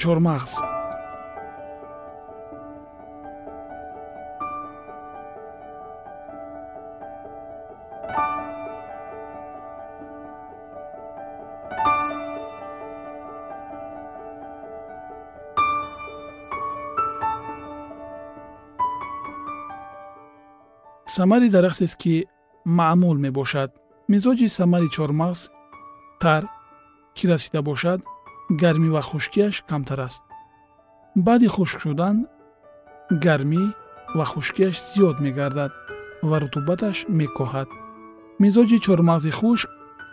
чормағз. Самари дарахтест ки маъмул мебошад. Мизоҷи самари чормағз тар ки расида бошад гармӣ ва хушкиаш камтар аст. Баъди хушк шудан гармӣ ва хушкиаш зиёд мегардад ва рутубаташ мекоҳад. Мизоҷи чормағзи хушк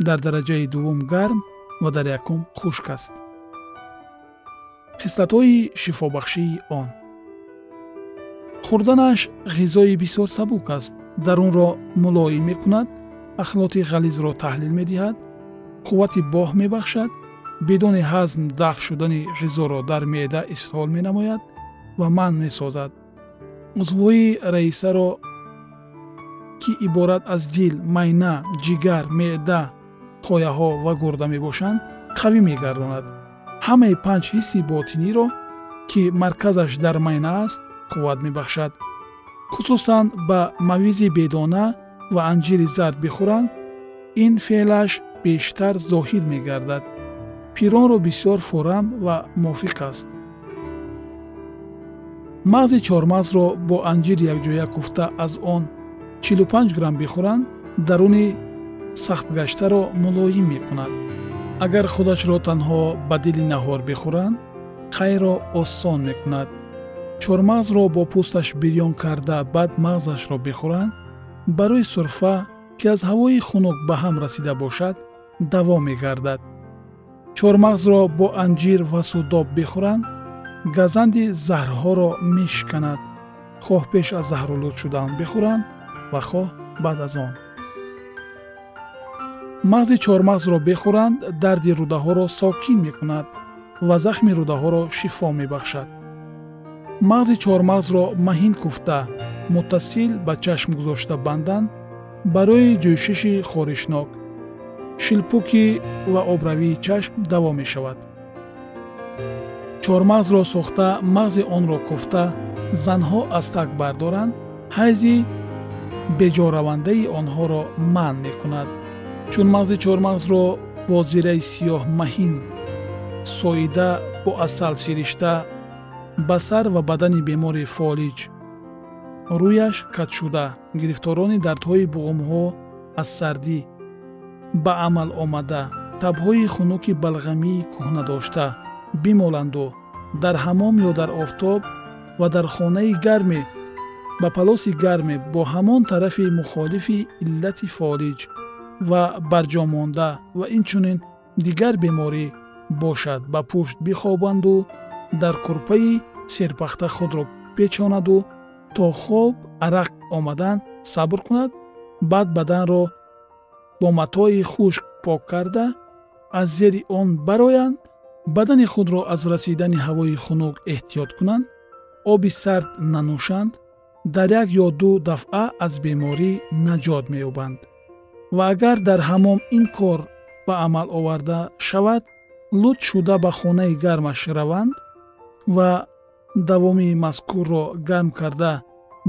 дар дараҷаи дуввум гарм ва дар якум хушк аст. Хислатҳои шифобахшии он. Хӯрданаш ғизои бисёр сабук аст. Дарунро мулоим мекунад ахлоти ғализро таҳлил медиҳад қуввати боҳ мебахшад бидуни ҳазм дафъ шудани ғизоро дар меъда исҳол менамояд ва манъ месозад. Узвҳои раисаро ки иборат аз дил майна ҷигар меъда қояҳо ва гурда мебошанд қавӣ мегардонад. Ҳамаи панҷ ҳисси ботиниро ки марказаш дар майна аст қувват мебахшад. Хусусан ба мавизи бедона ва анҷири зард бихӯранд ин феълаш бештар зоҳир мегардад пиронро бисёр фурам ва мувофиқ аст мағзи чормағзро бо анҷир якҷоя куфта аз он 45 грамм бихӯранд даруни сахтгаштаро мулоим мекунад агар худашро танҳо ба дили наҳор бихӯранд қайро осон мекунад чормағзро бо пӯсташ бирён карда баъд мағзашро бихӯранд барои сурфа ки аз ҳавои хунук ба ҳам расида бошад даво мегардад чормағзро бо анҷир ва судоб бихӯранд газанди заҳрҳоро мешиканад хоҳ пеш аз заҳролуд шудан бихӯранд ва хоҳ баъд аз он. Мағзи чормағзро бихӯранд дарди рӯдаҳоро сокин мекунад ва захми рӯдаҳоро шифо мебахшад. Мағзи чормағзро маҳин куфта муттасил ба чашм гузошта бандан барои ҷӯшиши хоришнок шилпуки ва обравии чашм даво мешавад. Чормағзро сохта мағзи онро куфта занҳо аз так бардоранд ҳайзи беҷоравандаи онҳоро манъ мекунад. Чун мағзи чормағзро бо зираи сиёҳ маҳин соида бо асал сиришта ба сар ва бадани бемори фолиҷ рӯяш катшуда гирифторони дардҳои буғумҳо аз сардӣ ба амал омада табҳои хунуки балғамии кӯҳна дошта. Бимоланду дар ҳамом ё дар офтоб ва дар хонаи гарме ба палоси гарме бо ҳамон тарафи мухолифи иллати фолиҷ ва барҷомонда ва инчунин дигар беморӣ бошад. Ба пушт бихобанду дар курпаи серпахта худро печонаду то хоб арақ омадан сабр кунад баъд баданро бо матои хушк пок карда аз зери он бароянд бадани худро аз расидани ҳавои хунук эҳтиёт кунанд оби сард нанӯшанд дар як ё ду дафъа аз беморӣ наҷот меёбанд. Ва агар дар ҳамом ин кор ба амал оварда шавад лутф шуда ба хонаи гармаш раванд ва давоми мазкурро гарм карда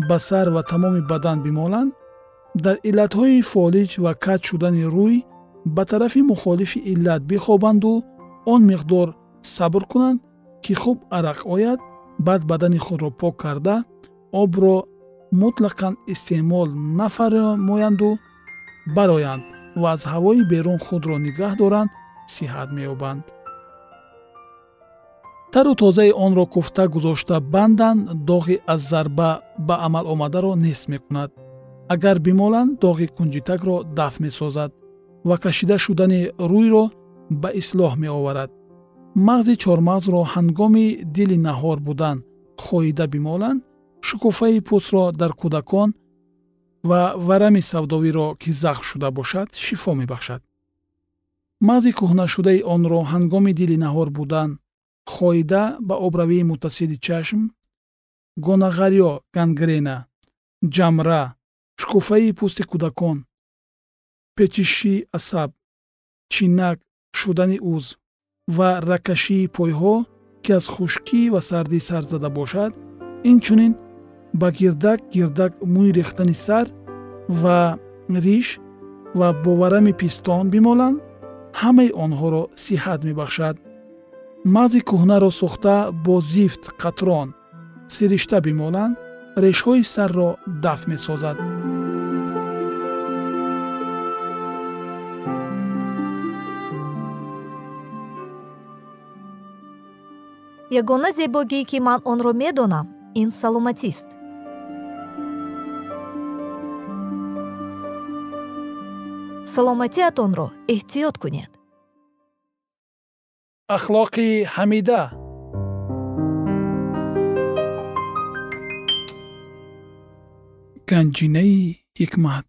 ба сар ва тамоми бадан бимоланд дар иллатҳои фолиҷ ва каҷ шудани рӯй ба тарафи мухолифи иллат бихобанду он миқдор сабр кунанд ки хуб арақ ояд баъд бадани худро пок карда обро мутлақан истеъмол нафармоянду бароянд ва аз ҳавои берун худро нигаҳ доранд сиҳат меёбанд. тару тозаи онро куфта гузошта банданд доғи аз зарба ба амал омадаро нест мекунад агар бимоланд доғи кунҷитакро дафт месозад ва кашида шудани рӯйро ба ислоҳ меоварад. Мағзи чормағзро ҳангоми дили наҳор будан хоида бимоланд шукуфаи пӯстро дар кӯдакон ва варами савдовиро ки захм шуда бошад шифо мебахшад. Мағзи кӯҳнашудаи онро ҳангоми дили наҳор будан хоида ба обравии муттасили чашм гонағарё гангрена ҷамра шукуфаи пӯсти кӯдакон печиши асаб чинак шудани уз ва ракашии пойҳо ки аз хушкӣ ва сардӣ сарзада бошад инчунин ба гирдак гирдак мӯи рехтани сар ва риш ва бо варами пистон бимоланд ҳамаи онҳоро сиҳат мебахшад. Мағзи кӯҳнаро сохта бо зифт қатрон сиришта бимоланд решҳои сарро дафт месозад ягона зебогие ки ман онро медонам ин саломатист. Саломатиатонро эҳтиёт кунед. Ахлоқи ҳамида. Ганҷинаи ҳикмат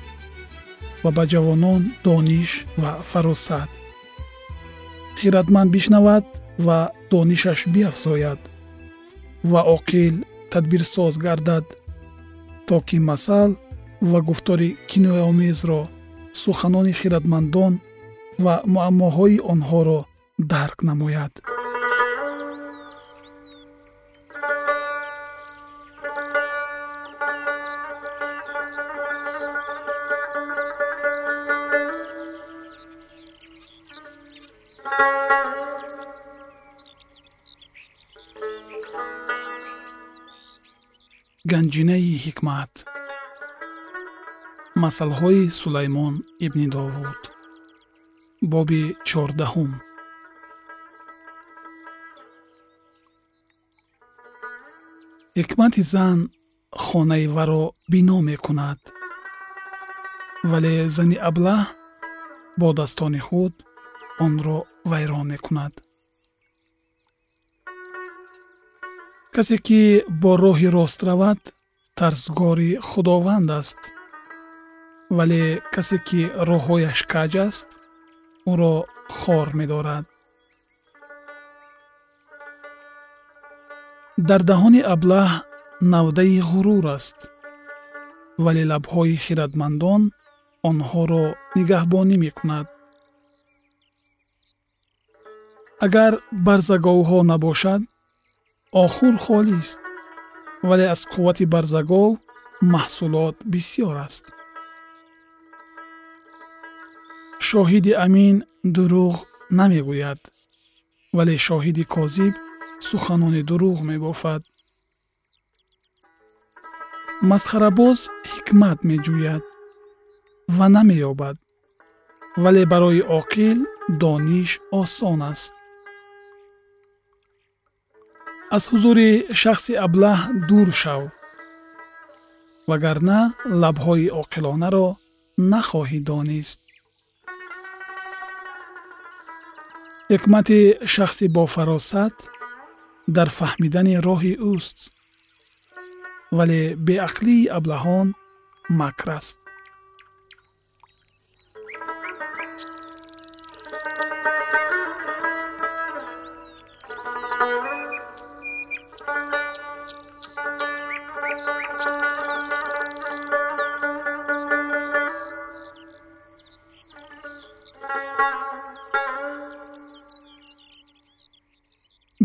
ва ба ҷавонон дониш ва фаросат хиратманд бишнавад ва донишаш биафзояд ва оқил тадбирсоз гардад то ки масал ва гуфтори кинояомезро суханони хиратмандон ва муаммоҳои онҳоро дарк намояд ганҷинаи ҳикмат. Масъалҳои сулаймон ибни довуд. Боби чордаҳум. Ҳикмати зан хонаи варо бино мекунад вале зани аблаҳ бо дастони худ онро вайрон мекунад касе ки бо роҳи рост равад тарзгори худованд аст. Вале касе ки роҳҳояш каҷ аст ӯро хор медорад. Дар даҳони аблаҳ навдаи ғурур аст. Вале лабҳои хиратмандон онҳоро нигаҳбонӣ мекунад. Агар барзаговҳо набошад охур холист вале аз қуввати барзагов маҳсулот бисьёр аст шоҳиди амин дурӯғ намегӯяд вале шоҳиди козиб суханони дурӯғ мебофад масхарабоз ҳикмат меҷӯяд ва намеёбад вале барои оқил дониш осон аст аз ҳузури шахси аблаҳ дур шав вагарна лабҳои оқилонаро нахоҳӣ донист. Ҳикмати шахси бофаросат дар фаҳмидани роҳи ӯст вале беақлии аблаҳон макр аст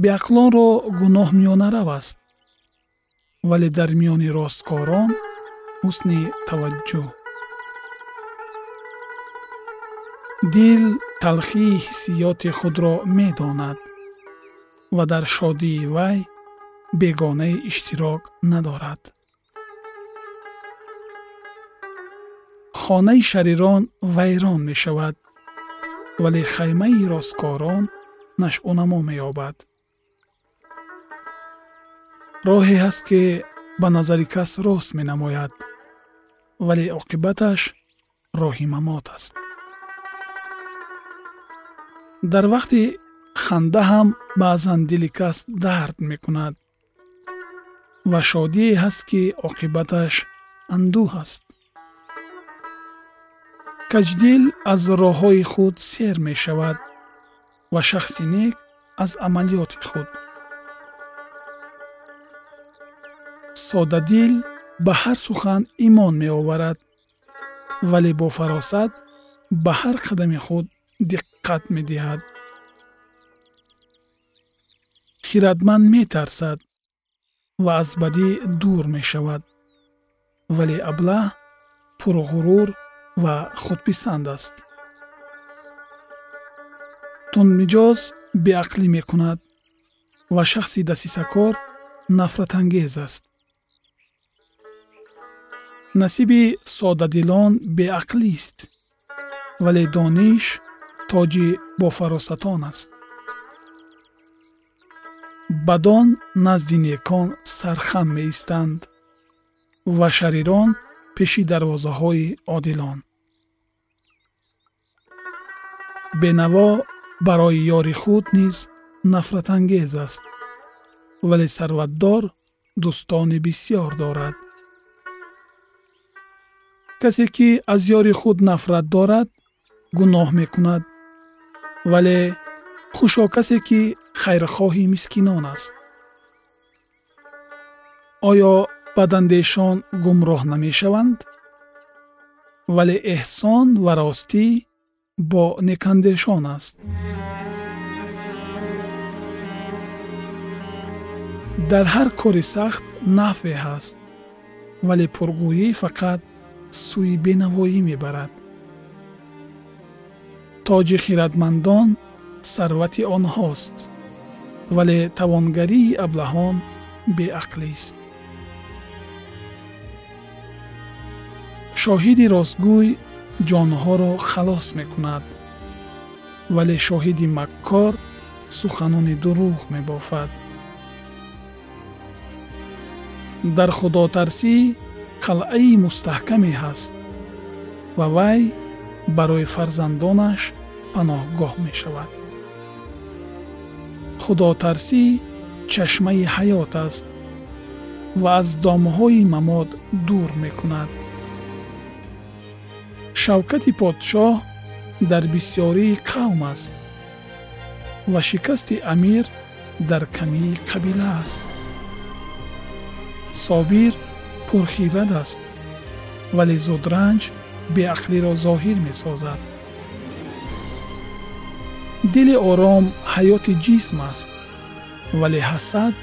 беақлонро гуноҳ миёнарав аст вале дар миёни росткорон ҳусни таваҷҷӯҳ. Дил талхии ҳиссиёти худро медонад ва дар шодии вай бегонаи иштирок надорад. Хонаи шарирон вайрон мешавад вале хаймаи росткорон нашъунамо меёбад роҳе ҳаст ки ба назари кас рост менамояд вале оқибаташ роҳи мамот аст. Дар вақти ханда ҳам баъзан дили кас дард мекунад ва шодие ҳаст ки оқибаташ андӯҳ аст. Каҷдил аз роҳҳои худ сер мешавад ва шахси нек аз амалиёти худ содадил ба ҳар сухан имон меоварад вале бо фаросат ба ҳар қадами худ диққат медиҳад. Хиратманд метарсад ва аз бадӣ дур мешавад вале аблаҳ пурғурур ва худписанд аст. Тундмиҷоз беақлӣ мекунад ва шахси дасисакор нафратангез аст насиби содадилон беақлист вале дониш тоҷи бофаросатон аст бадон назди некон сархам меистанд ва шарирон пеши дарвозаҳои одилон бенаво барои ёри худ низ нафратангез аст вале сарватдор дӯстони бисьёр дорад касе ки аз ёри худ нафрат дорад гуноҳ мекунад. Вале хушо касе ки хайрхоҳи мискинон аст. Оё бадандешон гумроҳ намешаванд? Вале эҳсон ва ростӣ бо некандешон аст. Дар ҳар кори сахт нафъе ҳаст вале пургӯӣ фақат сӯи бенавоӣ мебарад. Тоҷи хиратмандон сарвати онҳост вале тавонгарии аблаҳон беақлист шоҳиди ростгӯй ҷонҳоро халос мекунад вале шоҳиди маккор суханони дурӯғ мебофад. Дар худотарсӣ қалъаи мустаҳкаме ҳаст ва вай барои фарзандонаш паноҳгоҳ мешавад. Худотарсӣ чашмаи ҳаёт аст ва аз домҳои мамод дур мекунад. Шавкати подшоҳ дар бисьёрии қавм аст ва шикасти амир дар камии қабила аст. Собир пурхират аст вале зудранҷ беақлиро зоҳир месозад. Дили ором ҳаёти ҷисм аст вале ҳасад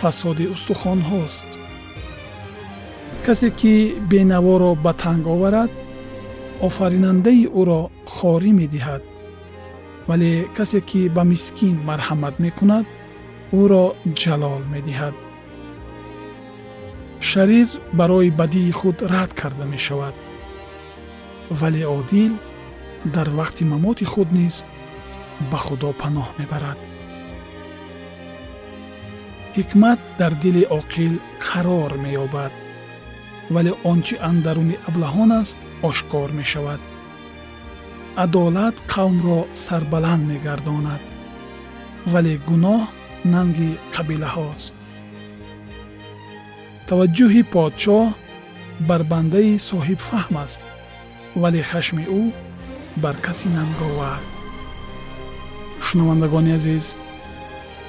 фасоди устухонҳост касе ки бенаворо ба танг оварад офаринандаи ӯро хорӣ медиҳад вале касе ки ба мискин марҳамат мекунад ӯро ҷалол медиҳад шарир барои бадии худ рад карда мешавад. Вале одил дар вақти мамоти худ низ ба худо паноҳ мебарад. Ҳикмат дар дили оқил қарор меёбад вале он чи андаруни аблаҳон аст ошкор мешавад. Адолат қавмро сарбаланд мегардонад вале гуноҳ нанги қабилаҳост таваҷҷӯҳи подшоҳ бар бандаи соҳибфаҳм аст вале хашми ӯ бар каси нанговар шунавандагони азиз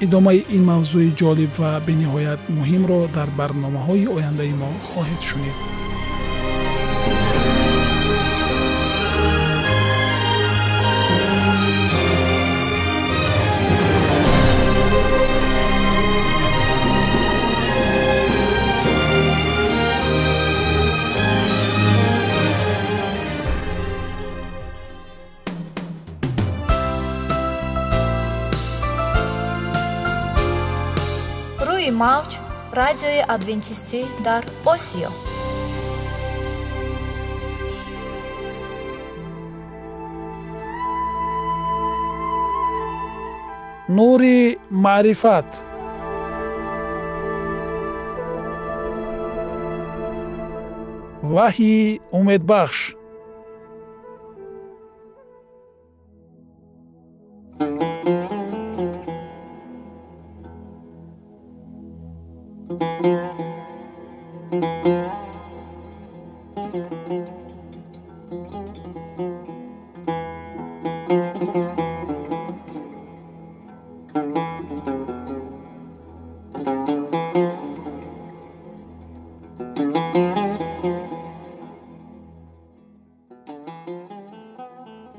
идомаи ин мавзӯи ҷолиб ва бениҳоят муҳимро дар барномаҳои ояндаи мо хоҳед шунид мавҷ радиои адвентистӣ дар осиё. Нури маърифат. Ваҳйи умедбахш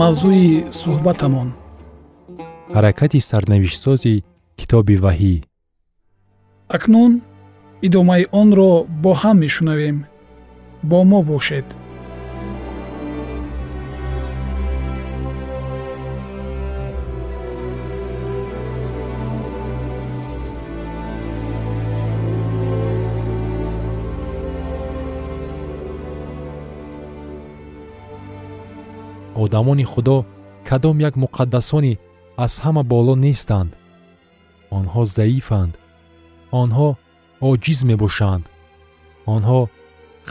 Мавзӯи суҳбатамон. Ҳаракати сарнавиштсози китоби ваҳӣ. Акнун идомаи онро бо ҳам мешунавем. Бо мо бошед одамони худо кадом як муқаддасони аз ҳама боло нестанд. Онҳо заифанд. Онҳо оҷиз мебошанд. Онҳо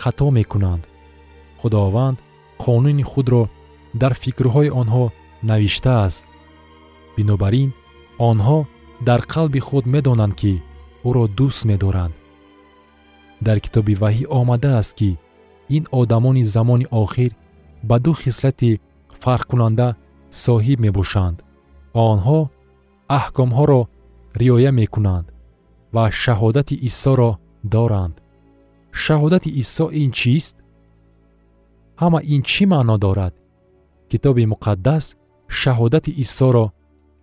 хато мекунанд. Худованд қонуни худро дар фикрҳои онҳо навиштааст бинобар ин онҳо дар қалби худ медонанд ки ӯро дӯст медоранд. Дар китоби ваҳӣ омадааст ки ин одамони замони охир ба ду хислати фарқкунанда соҳиб мебошанд. Онҳо аҳкомҳоро риоя мекунанд ва шаҳодати исоро доранд. Шаҳодати исо ин чист? Ҳама ин чӣ маъно дорад? Китоби муқаддас шаҳодати исоро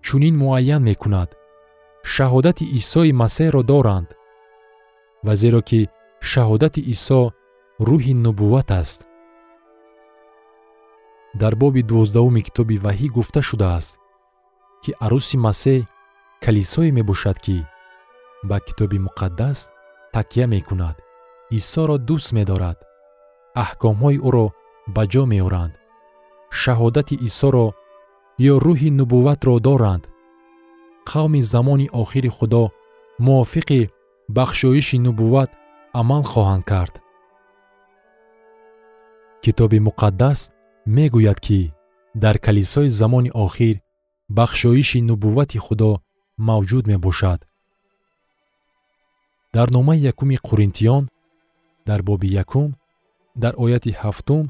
чунин муайян мекунад. Шаҳодати исои масеҳро доранд ва зеро ки шаҳодати исо рӯҳи нубувват аст дар боби дувоздаҳуми китоби ваҳӣ гуфта шудааст ки арӯси масеҳ калисое мебошад ки ба китоби муқаддас такя мекунад исоро дӯст медорад аҳкомҳои ӯро ба ҷо меоранд шаҳодати исоро ё рӯҳи нубувватро доранд. Қавми замони охири худо мувофиқи бахшоиши нубувват амал хоҳанд кард. Китоби муқаддас мегӯяд ки дар калисои замони охир бахшоиши нубуввати худо мавҷуд мебошад. Дар номаи якуми қуринтиён дар боби якум дар ояти ҳафтум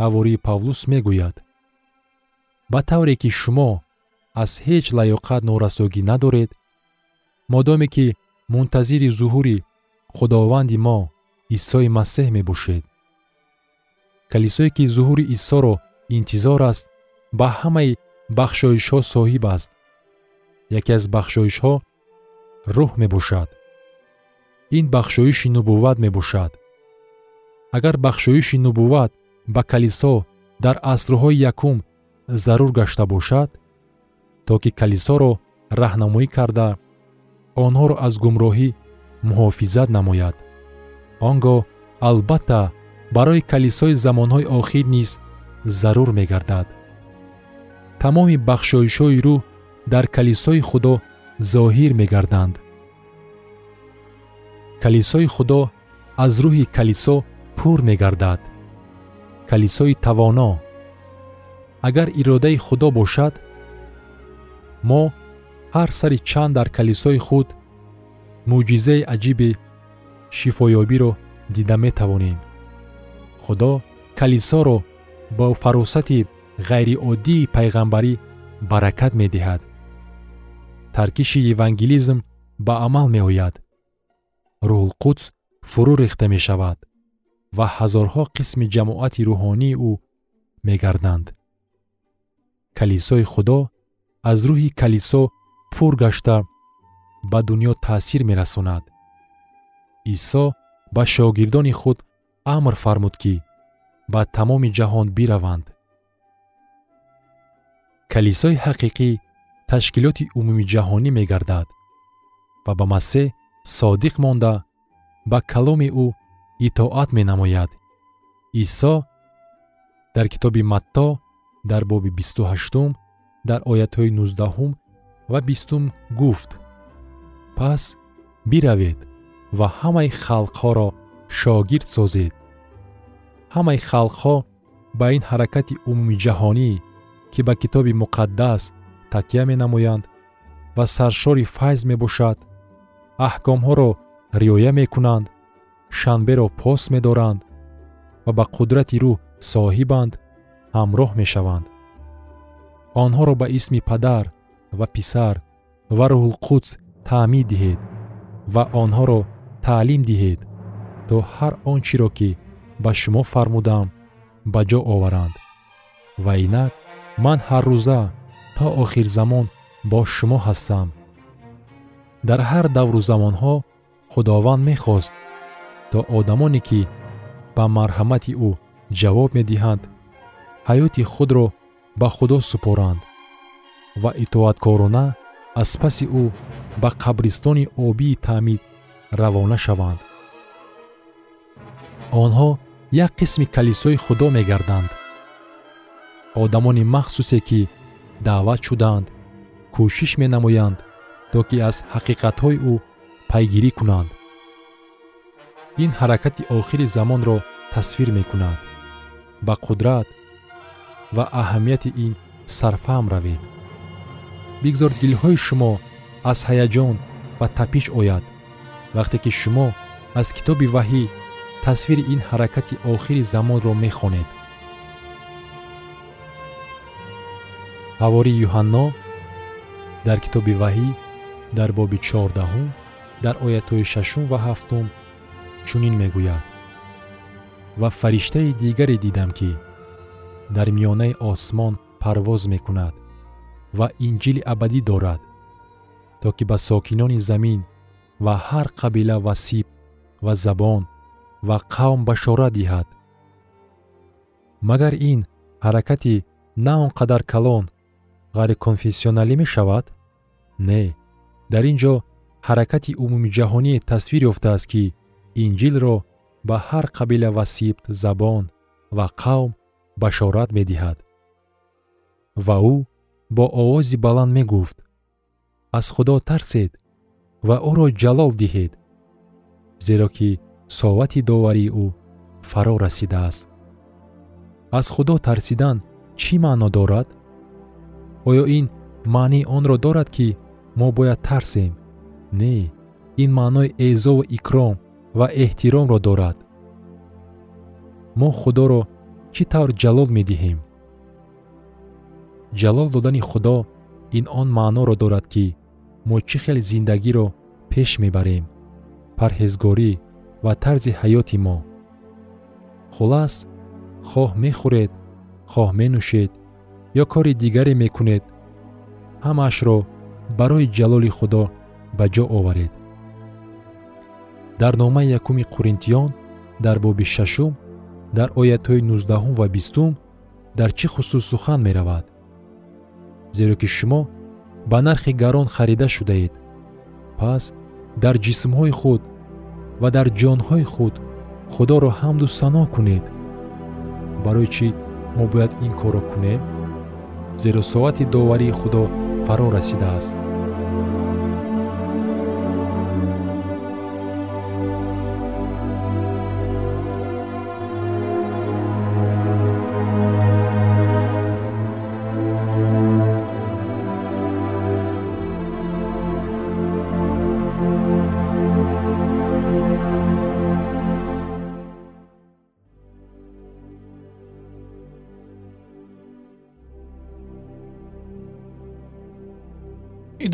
ҳавории павлус мегӯяд. Ба тавре ки шумо аз ҳеҷ лаёқат норасогӣ надоред модоме ки мунтазири зуҳури худованди мо исои масеҳ мебошед калисое ки зуҳури исоро интизор аст ба ҳамаи бахшоишҳо соҳиб аст. Яке аз бахшоишҳо рӯҳ мебошад. Ин бахшоиши нубувват мебошад. Агар бахшоиши нубувват ба калисо дар асрҳои якум зарур гашта бошад то ки калисоро раҳнамоӣ карда онҳоро аз гумроҳӣ муҳофизат намояд. Он гоҳ албатта барои калисои замонҳои охир низ зарур мегардад. Тамоми бахшоишҳои рӯҳ дар калисои худо зоҳир мегарданд. Калисои худо аз рӯҳи калисо пур мегардад. Калисои тавоно. Агар иродаи худо бошад мо ҳар сари чанд дар калисои худ мӯъҷизаи аҷиби шифоёбиро дида метавонем худо калисоро бо фаросати ғайриоддии пайғамбарӣ баракат медиҳад. Таркиши евангелизм ба амал меояд. Рӯҳулқудс фурӯ рехта мешавад ва ҳазорҳо қисми ҷамоати рӯҳонии ӯ мегарданд. Калисои худо аз рӯҳи калисо пур гашта ба дунё таъсир мерасонад. Исо ба шогирдони худ амр фармуд ки ба тамоми ҷаҳон бираванд. Калисои ҳақиқӣ ташкилоти умуми ҷаҳонӣ мегардад ва ба масеҳ содиқ монда ба каломи ӯ итоат менамояд. Исо дар китоби матто дар боби бисту ҳаштум дар оятҳои нуздаҳум ва бистум гуфт. Пас биравед ва ҳамаи халқҳоро шогирд созед. Ҳамаи халқҳо ба ин ҳаракати умумиҷаҳонӣ ки ба китоби муқаддас такя менамоянд ва саршори файз мебошад аҳкомҳоро риоя мекунанд шанберо пос медоранд ва ба қудрати рӯҳ соҳибанд ҳамроҳ мешаванд. Онҳоро ба исми падар ва писар ва рӯҳулқудс таъмид диҳед ва онҳоро таълим диҳед то ҳар он чиро ки ба шумо фармудам ба ҷо оваранд. Ва инак ман ҳаррӯза то охирзамон бо шумо ҳастам. Дар ҳар давру замонҳо худованд мехост то одамоне ки ба марҳамати ӯ ҷавоб медиҳанд ҳаёти худро ба худо супоранд. Ва итоаткорона аз паси ӯ ба қабристони обии таъмид равона шаванд онҳо як қисми калисои худо мегарданд. Одамони махсусе ки даъват шудаанд кӯшиш менамоянд то ки аз ҳақиқатҳои ӯ пайгирӣ кунанд. Ин ҳаракати охири замонро тасвир мекунад. Ба қудрат ва аҳамияти ин сарфаҳм равед. Бигзор дилҳои шумо аз ҳаяҷон ва тапиш ояд. Вақте ки шумо аз китоби ваҳӣ тасвири ин ҳаракати охири замонро мехонед. Ҳавори юҳанно дар китоби ваҳӣ дар боби чордаҳум дар оятҳои шашум ва ҳафтум чунин мегӯяд ва фариштаи дигаре дидам ки дар миёнаи осмон парвоз мекунад ва инҷили абадӣ дорад то ки ба сокинони замин ва ҳар қабила ва сиб ва забон ва қавм башорат диҳад. Магар ин ҳаракати на он қадар калон ғайриконфессионалӣ мешавад? Не. Дар ин ҷо ҳаракати умумиҷаҳонӣ тасвир ёфтааст ки инҷилро ба ҳар қабила ва сибт забон ва қавм башорат медиҳад. Ва ӯ бо овози баланд мегуфт. Аз худо тарсед ва ӯро ҷалол диҳед зеро ки соати доварии ӯ фаро расидааст. Аз худо тарсидан чӣ маъно дорад? Оё ин маънии онро дорад ки мо бояд тарсем? Не ин маънои эъзову икром ва эҳтиромро дорад. Мо худоро чӣ тавр ҷалол медиҳем? Ҷалол додани худо ин он маъноро дорад ки мо чӣ хел зиндагиро пеш мебарем? Парҳезгорӣ ва тарзи ҳаёти мо. Хулас хоҳ мехӯред хоҳ менӯшед ё кори дигаре мекунед ҳамаашро барои ҷалоли худо ба ҷо оваред. Дар номаи якуми қуринтиён дар боби шашум дар оятҳои нуздаҳум ва бистум дар чӣ хусус сухан меравад? Зеро ки шумо ба нархи гарон харида шудаед пас дар ҷисмҳои худ ва дар ҷонҳои худ худоро ҳамду сано кунед. Барои чӣ мо бояд ин корро кунем? Зеро соати доварии худо фаро расидааст